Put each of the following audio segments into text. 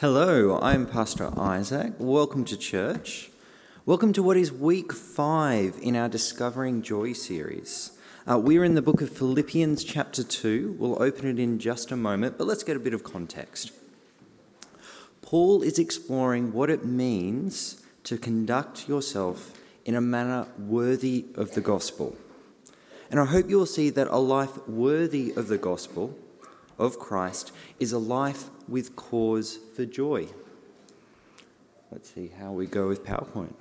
Hello, I'm Pastor Isaac. Welcome to church. Welcome to what is week five in our Discovering Joy series. Uh, we're in the book of Philippians, chapter 2. We'll open it in just a moment, but let's get a bit of context. Paul is exploring what it means to conduct yourself in a manner worthy of the gospel. And I hope you'll see that a life worthy of the gospel of Christ is a life with cause for joy. Let's see how we go with PowerPoint.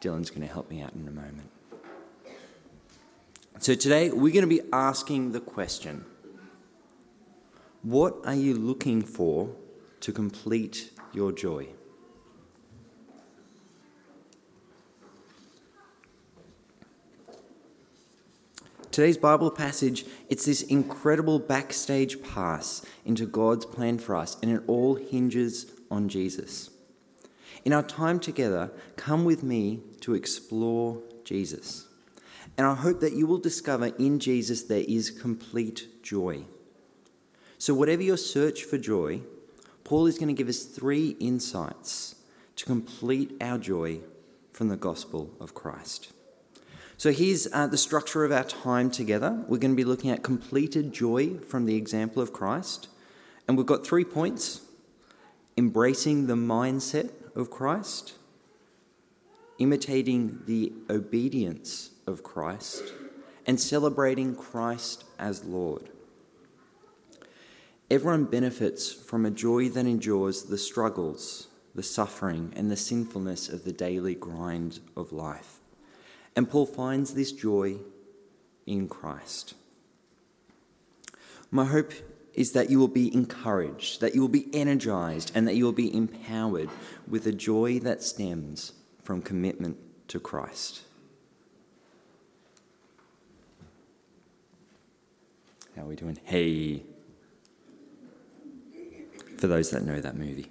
Dylan's going to help me out in a moment. So, today we're going to be asking the question What are you looking for to complete your joy? Today's Bible passage, it's this incredible backstage pass into God's plan for us, and it all hinges on Jesus. In our time together, come with me to explore Jesus. And I hope that you will discover in Jesus there is complete joy. So, whatever your search for joy, Paul is going to give us three insights to complete our joy from the gospel of Christ. So here's uh, the structure of our time together. We're going to be looking at completed joy from the example of Christ. And we've got three points embracing the mindset of Christ, imitating the obedience of Christ, and celebrating Christ as Lord. Everyone benefits from a joy that endures the struggles, the suffering, and the sinfulness of the daily grind of life. And Paul finds this joy in Christ. My hope is that you will be encouraged, that you will be energized, and that you will be empowered with a joy that stems from commitment to Christ. How are we doing? Hey. For those that know that movie.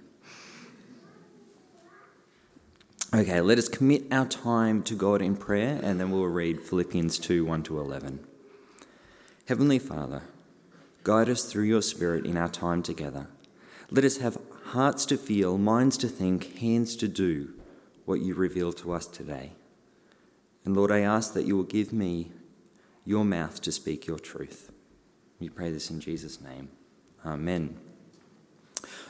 Okay, let us commit our time to God in prayer and then we'll read Philippians 2 1 to 11. Heavenly Father, guide us through your Spirit in our time together. Let us have hearts to feel, minds to think, hands to do what you reveal to us today. And Lord, I ask that you will give me your mouth to speak your truth. We pray this in Jesus' name. Amen.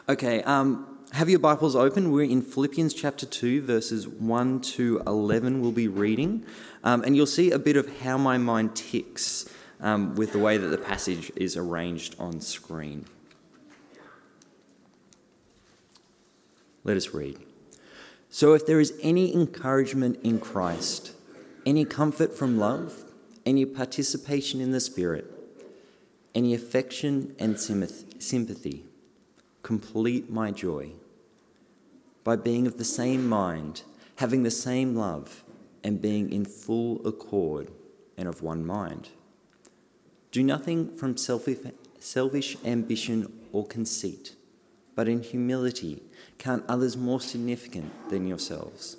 Okay, um, have your Bibles open. We're in Philippians chapter 2, verses 1 to 11, we'll be reading. Um, and you'll see a bit of how my mind ticks um, with the way that the passage is arranged on screen. Let us read. So, if there is any encouragement in Christ, any comfort from love, any participation in the Spirit, any affection and sympathy, complete my joy by being of the same mind, having the same love, and being in full accord and of one mind. Do nothing from selfish ambition or conceit, but in humility count others more significant than yourselves.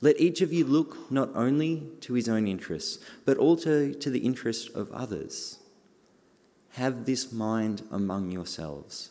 Let each of you look not only to his own interests, but also to the interest of others. Have this mind among yourselves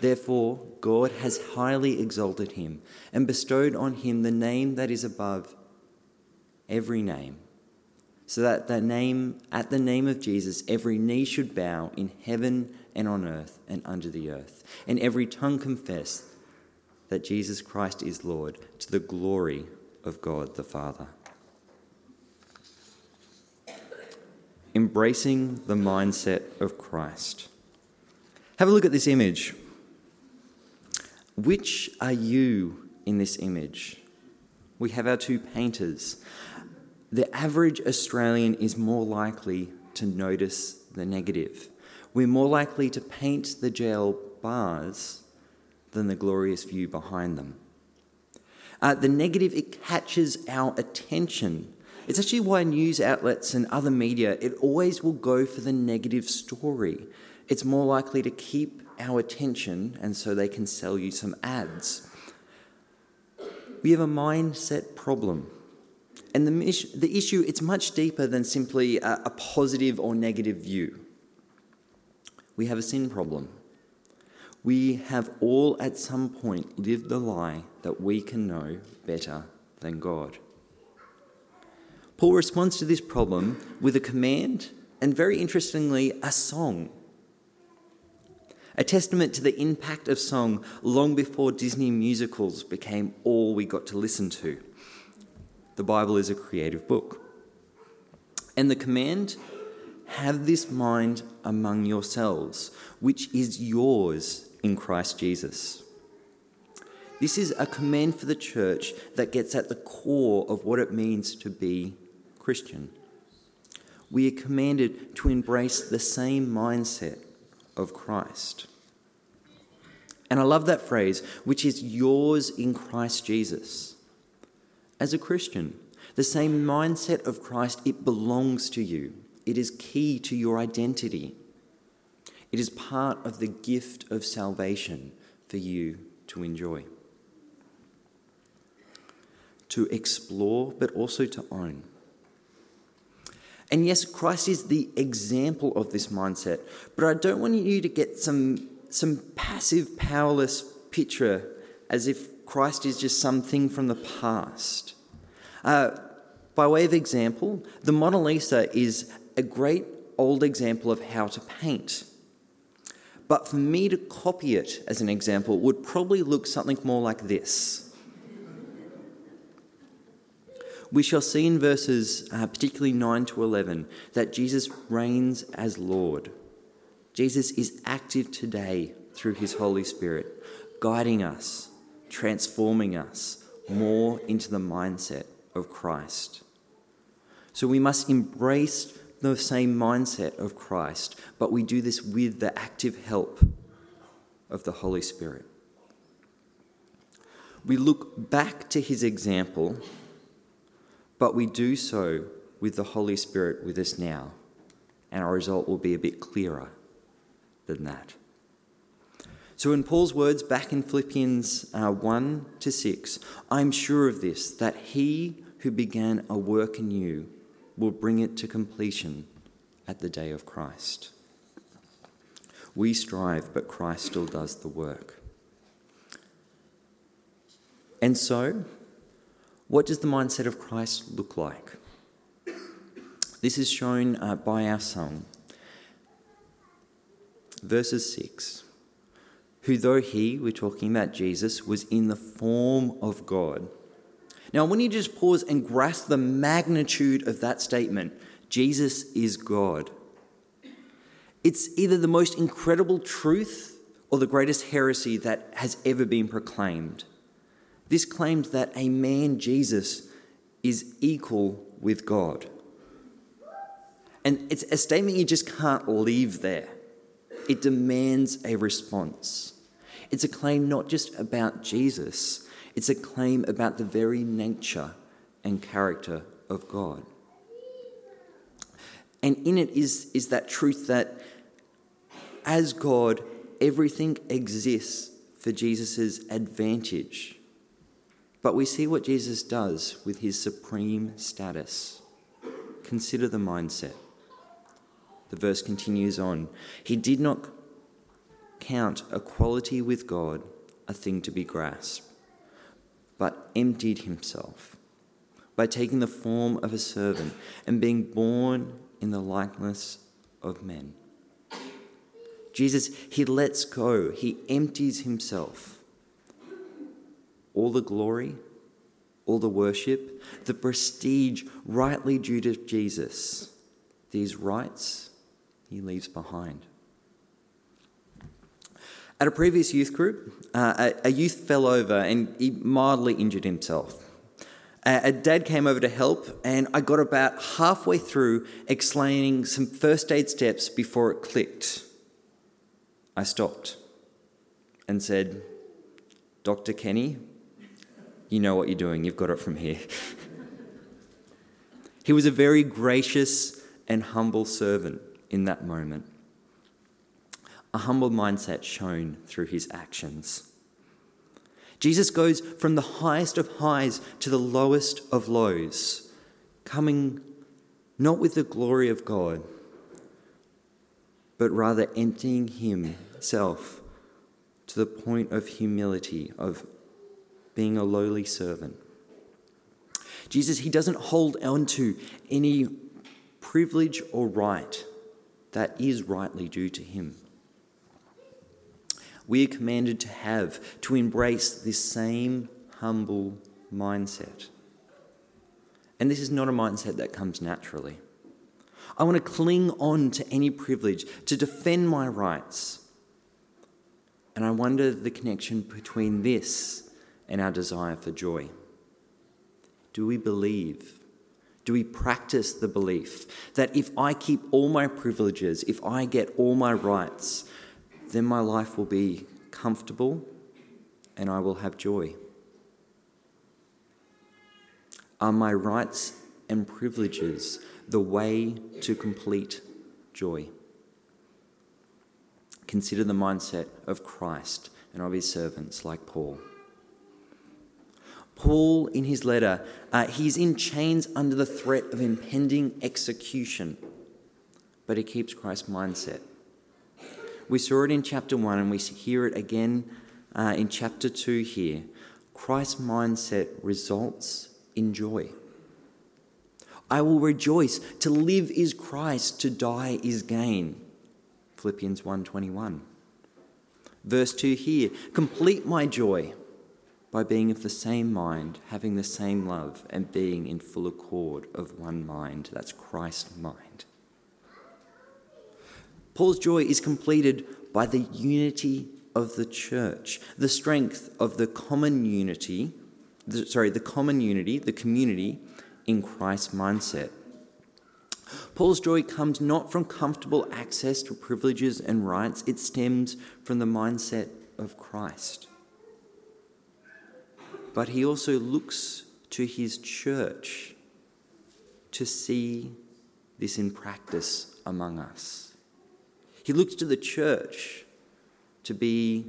Therefore, God has highly exalted him and bestowed on him the name that is above every name, so that the name, at the name of Jesus every knee should bow in heaven and on earth and under the earth, and every tongue confess that Jesus Christ is Lord to the glory of God the Father. Embracing the mindset of Christ. Have a look at this image. Which are you in this image? We have our two painters. The average Australian is more likely to notice the negative, we're more likely to paint the jail bars than the glorious view behind them. Uh, the negative, it catches our attention. It's actually why news outlets and other media, it always will go for the negative story. It's more likely to keep our attention, and so they can sell you some ads. We have a mindset problem. And the, the issue, it's much deeper than simply a, a positive or negative view. We have a sin problem. We have all at some point lived the lie that we can know better than God. Paul responds to this problem with a command and, very interestingly, a song. A testament to the impact of song long before Disney musicals became all we got to listen to. The Bible is a creative book. And the command have this mind among yourselves, which is yours in Christ Jesus. This is a command for the church that gets at the core of what it means to be Christian. We are commanded to embrace the same mindset of Christ. And I love that phrase, which is yours in Christ Jesus. As a Christian, the same mindset of Christ, it belongs to you. It is key to your identity. It is part of the gift of salvation for you to enjoy. To explore, but also to own. And yes, Christ is the example of this mindset, but I don't want you to get some, some passive, powerless picture as if Christ is just something from the past. Uh, by way of example, the Mona Lisa is a great old example of how to paint. But for me to copy it as an example would probably look something more like this we shall see in verses, uh, particularly 9 to 11, that Jesus reigns as Lord. Jesus is active today through his Holy Spirit, guiding us, transforming us more into the mindset of Christ. So we must embrace the same mindset of Christ, but we do this with the active help of the Holy Spirit. We look back to his example but we do so with the Holy Spirit with us now, and our result will be a bit clearer than that. So, in Paul's words back in Philippians uh, 1 to 6, I'm sure of this, that he who began a work in you will bring it to completion at the day of Christ. We strive, but Christ still does the work. And so, what does the mindset of Christ look like? This is shown uh, by our song. Verses 6 Who, though he, we're talking about Jesus, was in the form of God. Now, want you just pause and grasp the magnitude of that statement Jesus is God. It's either the most incredible truth or the greatest heresy that has ever been proclaimed. This claimed that a man, Jesus, is equal with God. And it's a statement you just can't leave there. It demands a response. It's a claim not just about Jesus, it's a claim about the very nature and character of God. And in it is, is that truth that as God, everything exists for Jesus' advantage. But we see what Jesus does with his supreme status. Consider the mindset. The verse continues on. He did not count equality with God a thing to be grasped, but emptied himself by taking the form of a servant and being born in the likeness of men. Jesus, he lets go, he empties himself all the glory, all the worship, the prestige rightly due to Jesus, these rights he leaves behind. At a previous youth group, uh, a, youth fell over and he mildly injured himself. A dad came over to help, and I got about halfway through explaining some first aid steps before it clicked. I stopped and said, Dr. Kenny, you know what you're doing, you've got it from here. he was a very gracious and humble servant in that moment. A humble mindset shown through his actions. Jesus goes from the highest of highs to the lowest of lows, coming not with the glory of God, but rather emptying himself to the point of humility, of being a lowly servant. Jesus, he doesn't hold on to any privilege or right that is rightly due to him. We are commanded to have, to embrace this same humble mindset. And this is not a mindset that comes naturally. I want to cling on to any privilege, to defend my rights. And I wonder the connection between this and our desire for joy. Do we believe? Do we practice the belief that if I keep all my privileges, if I get all my rights, then my life will be comfortable and I will have joy? Are my rights and privileges the way to complete joy? Consider the mindset of Christ and of his servants like Paul. Paul, in his letter, uh, he's in chains under the threat of impending execution, but he keeps Christ's mindset. We saw it in chapter 1 and we hear it again uh, in chapter 2 here. Christ's mindset results in joy. I will rejoice. To live is Christ, to die is gain. Philippians 1:21. Verse 2 here, complete my joy by being of the same mind, having the same love, and being in full accord of one mind. That's Christ's mind. Paul's joy is completed by the unity of the church, the strength of the common unity, the, sorry, the common unity, the community in Christ's mindset. Paul's joy comes not from comfortable access to privileges and rights, it stems from the mindset of Christ. But he also looks to his church to see this in practice among us. He looks to the church to be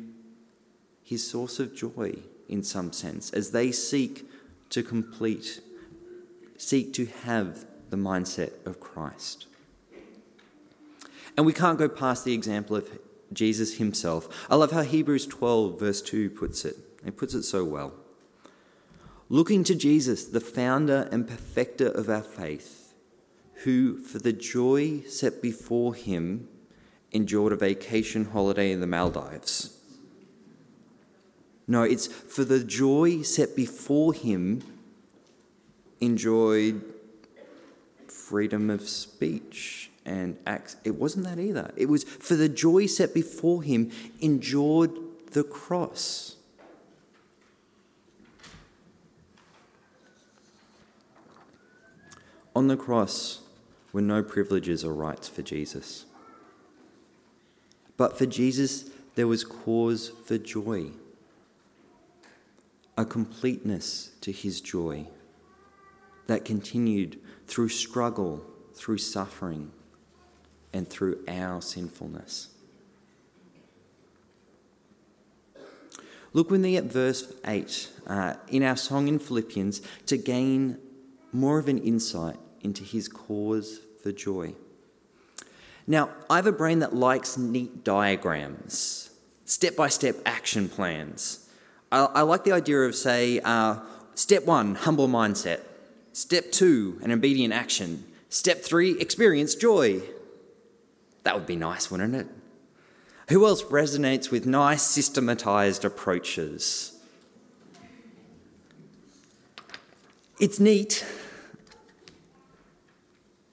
his source of joy in some sense as they seek to complete, seek to have the mindset of Christ. And we can't go past the example of Jesus himself. I love how Hebrews 12, verse 2 puts it. It puts it so well. Looking to Jesus, the founder and perfecter of our faith, who, for the joy set before him, endured a vacation holiday in the Maldives. No, it's for the joy set before him, enjoyed freedom of speech and acts. It wasn't that either. It was for the joy set before him, endured the cross. On the cross were no privileges or rights for Jesus. But for Jesus, there was cause for joy, a completeness to his joy that continued through struggle, through suffering, and through our sinfulness. Look with me at verse 8 uh, in our song in Philippians to gain more of an insight into his cause for joy. Now, I have a brain that likes neat diagrams, step by step action plans. I, I, like the idea of, say, uh, step one, humble mindset. Step two, an obedient action. Step three, experience joy. That would be nice, wouldn't it? Who else resonates with nice, systematized approaches? It's neat,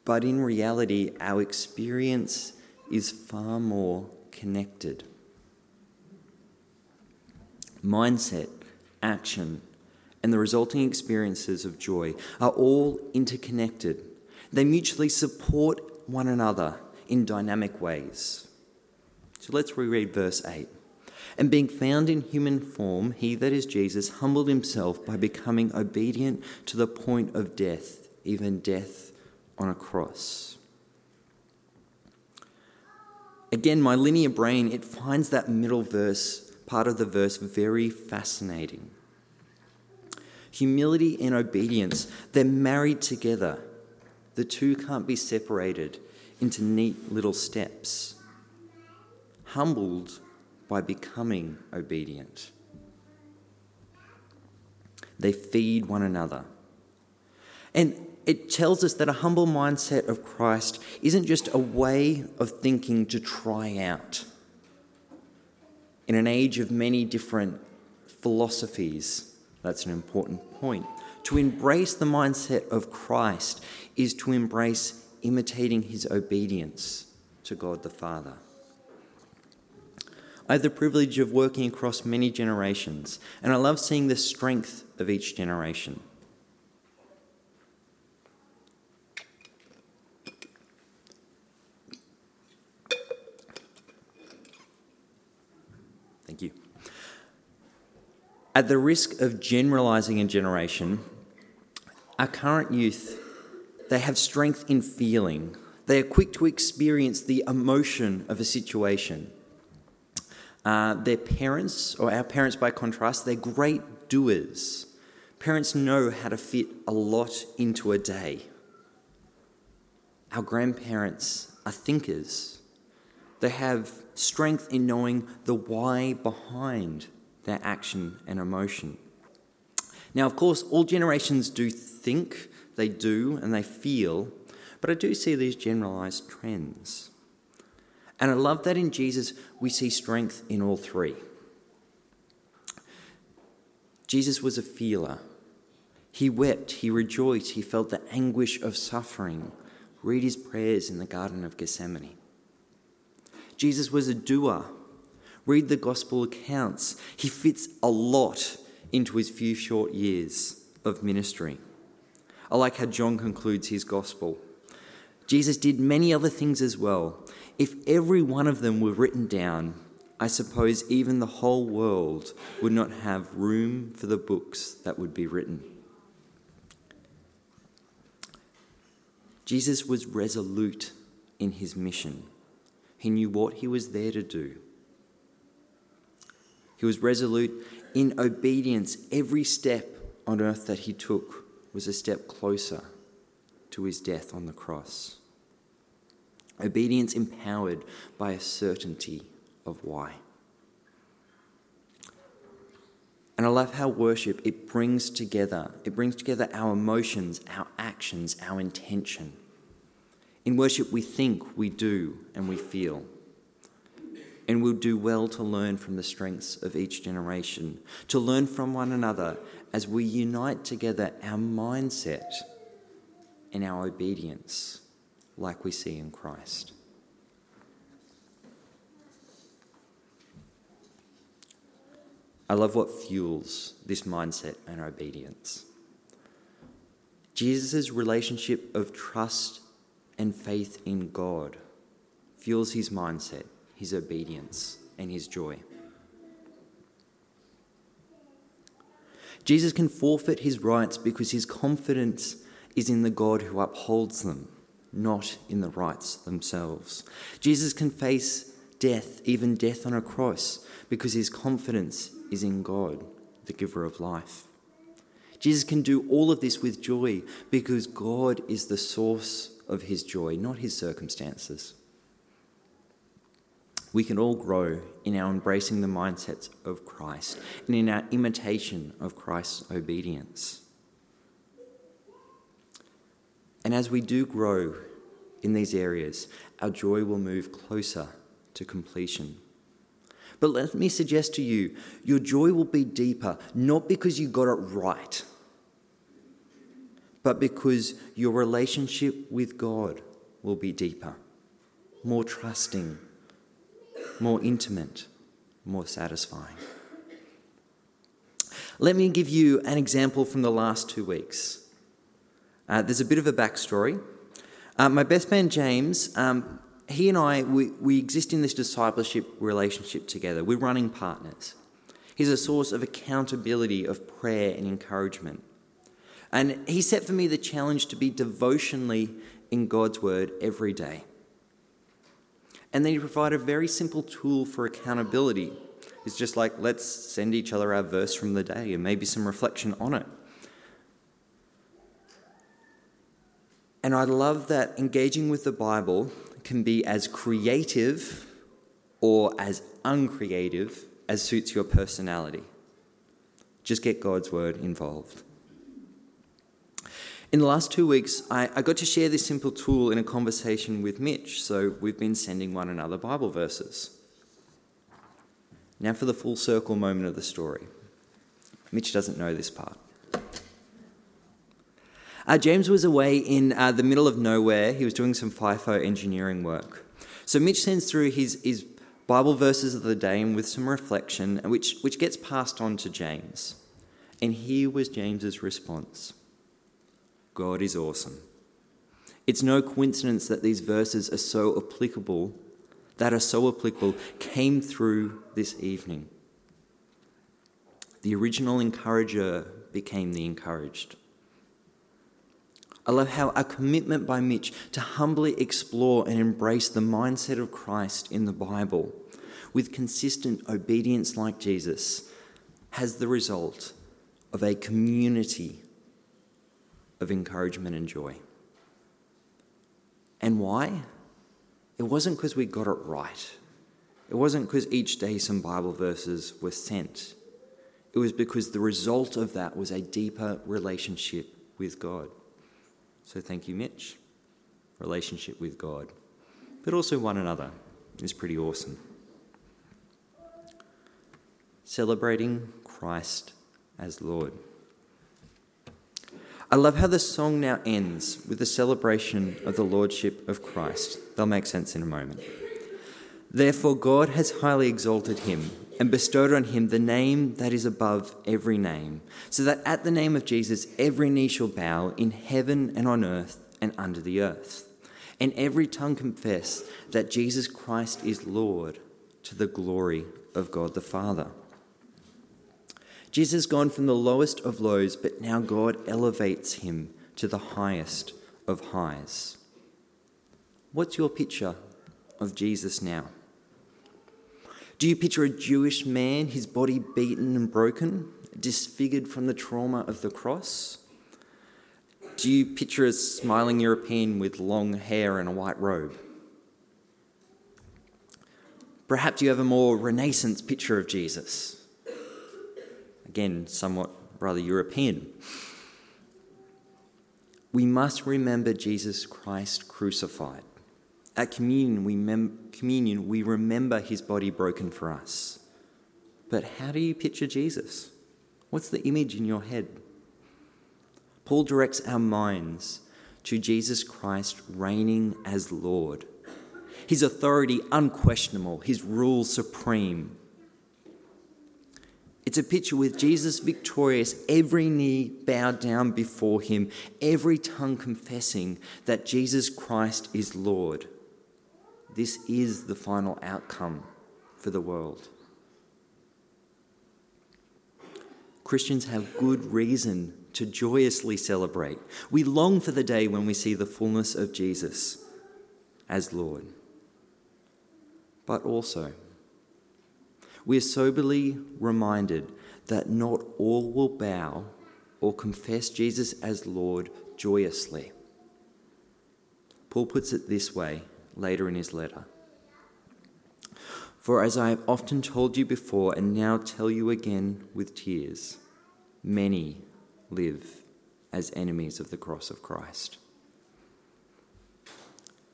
but in reality, our experience is far more connected. Mindset, action, and the resulting experiences of joy are all interconnected. They mutually support one another in dynamic ways. So let's reread verse 8. And being found in human form, he that is Jesus humbled himself by becoming obedient to the point of death, even death on a cross. Again, my linear brain, it finds that middle verse, part of the verse, very fascinating. Humility and obedience, they're married together. The two can't be separated into neat little steps. Humbled by becoming obedient. They feed one another. And it tells us that a humble mindset of Christ isn't just a way of thinking to try out. In an age of many different philosophies, that's an important point. To embrace the mindset of Christ is to embrace imitating his obedience to God the Father. I have the privilege of working across many generations, and I love seeing the strength of each generation. Thank you. At the risk of generalizing a generation, our current youth, they have strength in feeling. They are quick to experience the emotion of a situation. Uh, their parents, or our parents by contrast, they're great doers. Parents know how to fit a lot into a day. Our grandparents are thinkers. They have strength in knowing the why behind their action and emotion. Now, of course, all generations do think, they do, and they feel, but I do see these generalized trends. And I love that in Jesus we see strength in all three. Jesus was a feeler. He wept, he rejoiced, he felt the anguish of suffering. Read his prayers in the Garden of Gethsemane. Jesus was a doer. Read the gospel accounts. He fits a lot into his few short years of ministry. I like how John concludes his gospel. Jesus did many other things as well. If every one of them were written down, I suppose even the whole world would not have room for the books that would be written. Jesus was resolute in his mission. He knew what he was there to do. He was resolute in obedience. Every step on earth that he took was a step closer to his death on the cross. Obedience empowered by a certainty of why. And I love how worship it brings together, it brings together our emotions, our actions, our intention. In worship we think, we do, and we feel. And we'll do well to learn from the strengths of each generation, to learn from one another as we unite together our mindset and our obedience like we see in Christ. I love what fuels this mindset and obedience. Jesus' relationship of trust and faith in God fuels his mindset, his obedience, and his joy. Jesus can forfeit his rights because his confidence is in the God who upholds them not in the rights themselves. Jesus can face death, even death on a cross, because his confidence is in God, the giver of life. Jesus can do all of this with joy because God is the source of his joy, not his circumstances. We can all grow in our embracing the mindsets of Christ and in our imitation of Christ's obedience. And as we do grow in these areas, our joy will move closer to completion. But let me suggest to you, your joy will be deeper, not because you got it right, but because your relationship with God will be deeper, more trusting, more intimate, more satisfying. Let me give you an example from the last two weeks. Uh, there's a bit of a backstory. Uh, my best man James, um, he and I, we, we exist in this discipleship relationship together. We're running partners. He's a source of accountability, of prayer and encouragement. And he set for me the challenge to be devotionally in God's word every day. And then he provided a very simple tool for accountability. It's just like, let's send each other our verse from the day and maybe some reflection on it. And I love that engaging with the Bible can be as creative or as uncreative as suits your personality. Just get God's word involved. In the last two weeks, I, I, got to share this simple tool in a conversation with Mitch, so we've been sending one another Bible verses. Now for the full circle moment of the story. Mitch doesn't know this part. Uh, James was away in uh, the middle of nowhere. He was doing some FIFO engineering work. So Mitch sends through his, his Bible verses of the day and with some reflection, which, which gets passed on to James. And here was James's response God is awesome. It's no coincidence that these verses are so applicable, that are so applicable, came through this evening. The original encourager became the encouraged. I love how a commitment by Mitch to humbly explore and embrace the mindset of Christ in the Bible with consistent obedience like Jesus has the result of a community of encouragement and joy. And why? It wasn't because we got it right. It wasn't because each day some Bible verses were sent. It was because the result of that was a deeper relationship with God. So thank you, Mitch. Relationship with God, but also one another is pretty awesome. Celebrating Christ as Lord. I love how the song now ends with the celebration of the Lordship of Christ. They'll make sense in a moment. Therefore, God has highly exalted him and bestowed on him the name that is above every name, so that at the name of Jesus every knee shall bow in heaven and on earth and under the earth, and every tongue confess that Jesus Christ is Lord to the glory of God the Father. Jesus has gone from the lowest of lows, but now God elevates him to the highest of highs. What's your picture of Jesus now? Do you picture a Jewish man, his body beaten and broken, disfigured from the trauma of the cross? Do you picture a smiling European with long hair and a white robe? Perhaps you have a more Renaissance picture of Jesus. Again, somewhat rather European. We must remember Jesus Christ crucified. At communion we, mem- communion, we remember his body broken for us. But how do you picture Jesus? What's the image in your head? Paul directs our minds to Jesus Christ reigning as Lord. His authority unquestionable, his rule supreme. It's a picture with Jesus victorious, every knee bowed down before him, every tongue confessing that Jesus Christ is Lord. This is the final outcome for the world. Christians have good reason to joyously celebrate. We long for the day when we see the fullness of Jesus as Lord. But also, we are soberly reminded that not all will bow or confess Jesus as Lord joyously. Paul puts it this way later in his letter. For as I have often told you before, and now tell you again with tears, many live as enemies of the cross of Christ.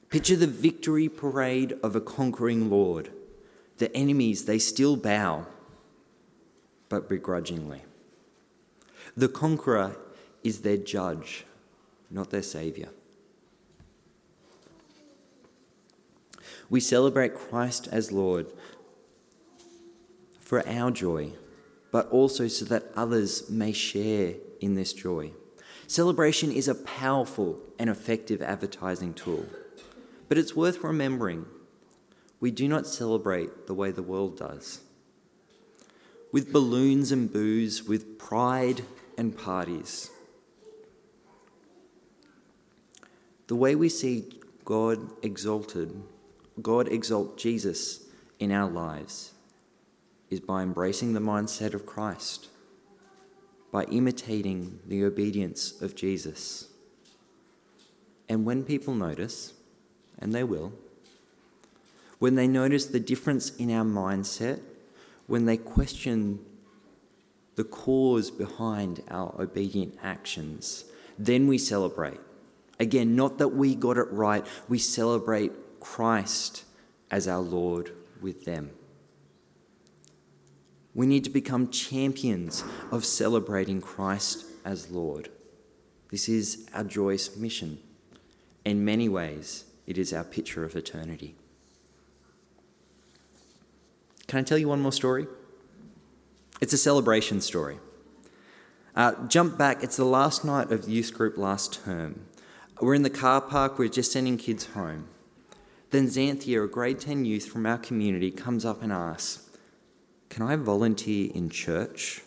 Picture the victory parade of a conquering Lord. The enemies, they still bow, but begrudgingly. The conqueror is their judge, not their savior. We celebrate Christ as Lord for our joy, but also so that others may share in this joy. Celebration is a powerful and effective advertising tool. But it's worth remembering we do not celebrate the way the world does. With balloons and booze, with pride and parties. The way we see God exalted, God exalt Jesus in our lives is by embracing the mindset of Christ, by imitating the obedience of Jesus. And when people notice, and they will, when they notice the difference in our mindset, when they question the cause behind our obedient actions, then we celebrate. Again, not that we got it right, we celebrate Christ as our Lord with them. We need to become champions of celebrating Christ as Lord. This is our joyous mission. In many ways, it is our picture of eternity. Can I tell you one more story? It's a celebration story. Uh, jump back, it's the last night of youth group last term. We're in the car park, we're just sending kids home. Then Xanthia, a grade 10 youth from our community, comes up and asks, Can I volunteer in church?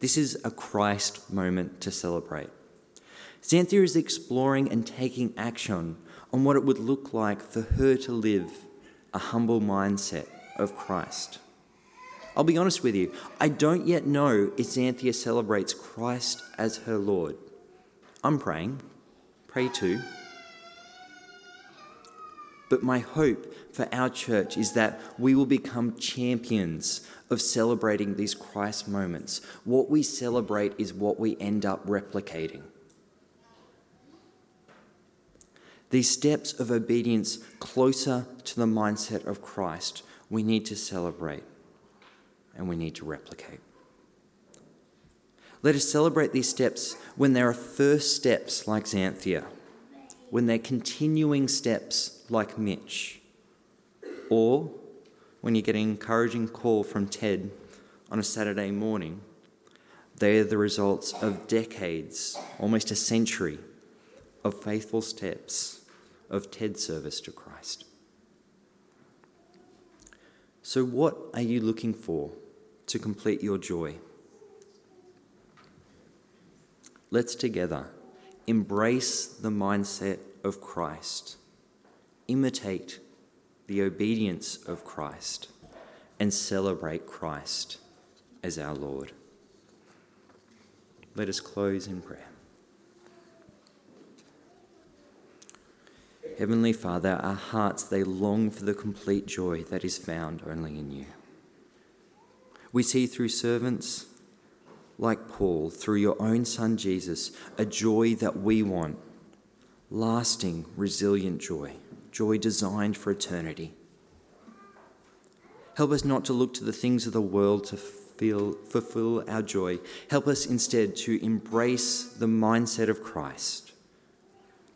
This is a Christ moment to celebrate. Xanthia is exploring and taking action on what it would look like for her to live a humble mindset of Christ. I'll be honest with you, I don't yet know if Xanthia celebrates Christ as her Lord. I'm praying, pray too. But my hope for our church is that we will become champions of celebrating these Christ moments. What we celebrate is what we end up replicating. These steps of obedience closer to the mindset of Christ, we need to celebrate and we need to replicate. Let us celebrate these steps when there are first steps like Xanthia, when they're continuing steps like Mitch, or when you get an encouraging call from Ted on a Saturday morning. They are the results of decades, almost a century, of faithful steps of Ted's service to Christ. So, what are you looking for to complete your joy? Let's together embrace the mindset of Christ, imitate the obedience of Christ, and celebrate Christ as our Lord. Let us close in prayer. Heavenly Father, our hearts, they long for the complete joy that is found only in you. We see through servants like Paul, through your own Son Jesus, a joy that we want lasting, resilient joy, joy designed for eternity. Help us not to look to the things of the world to feel, fulfill our joy. Help us instead to embrace the mindset of Christ,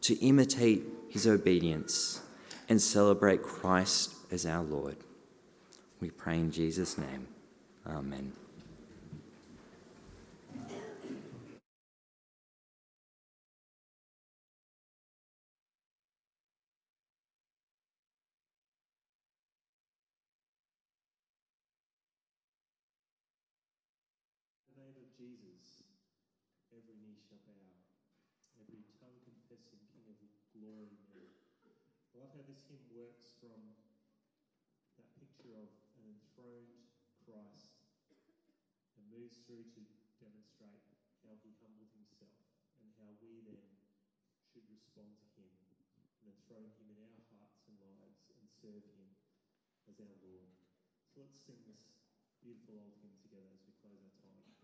to imitate his obedience and celebrate Christ as our Lord. We pray in Jesus' name. Amen. Jesus, every knee shall bow, every tongue confess him King of glory now. I love how this hymn works from that picture of an enthroned Christ and moves through to demonstrate how he humbled himself and how we then should respond to him and enthrone him in our hearts and lives and serve him as our Lord. So let's sing this beautiful old hymn together as we close our time.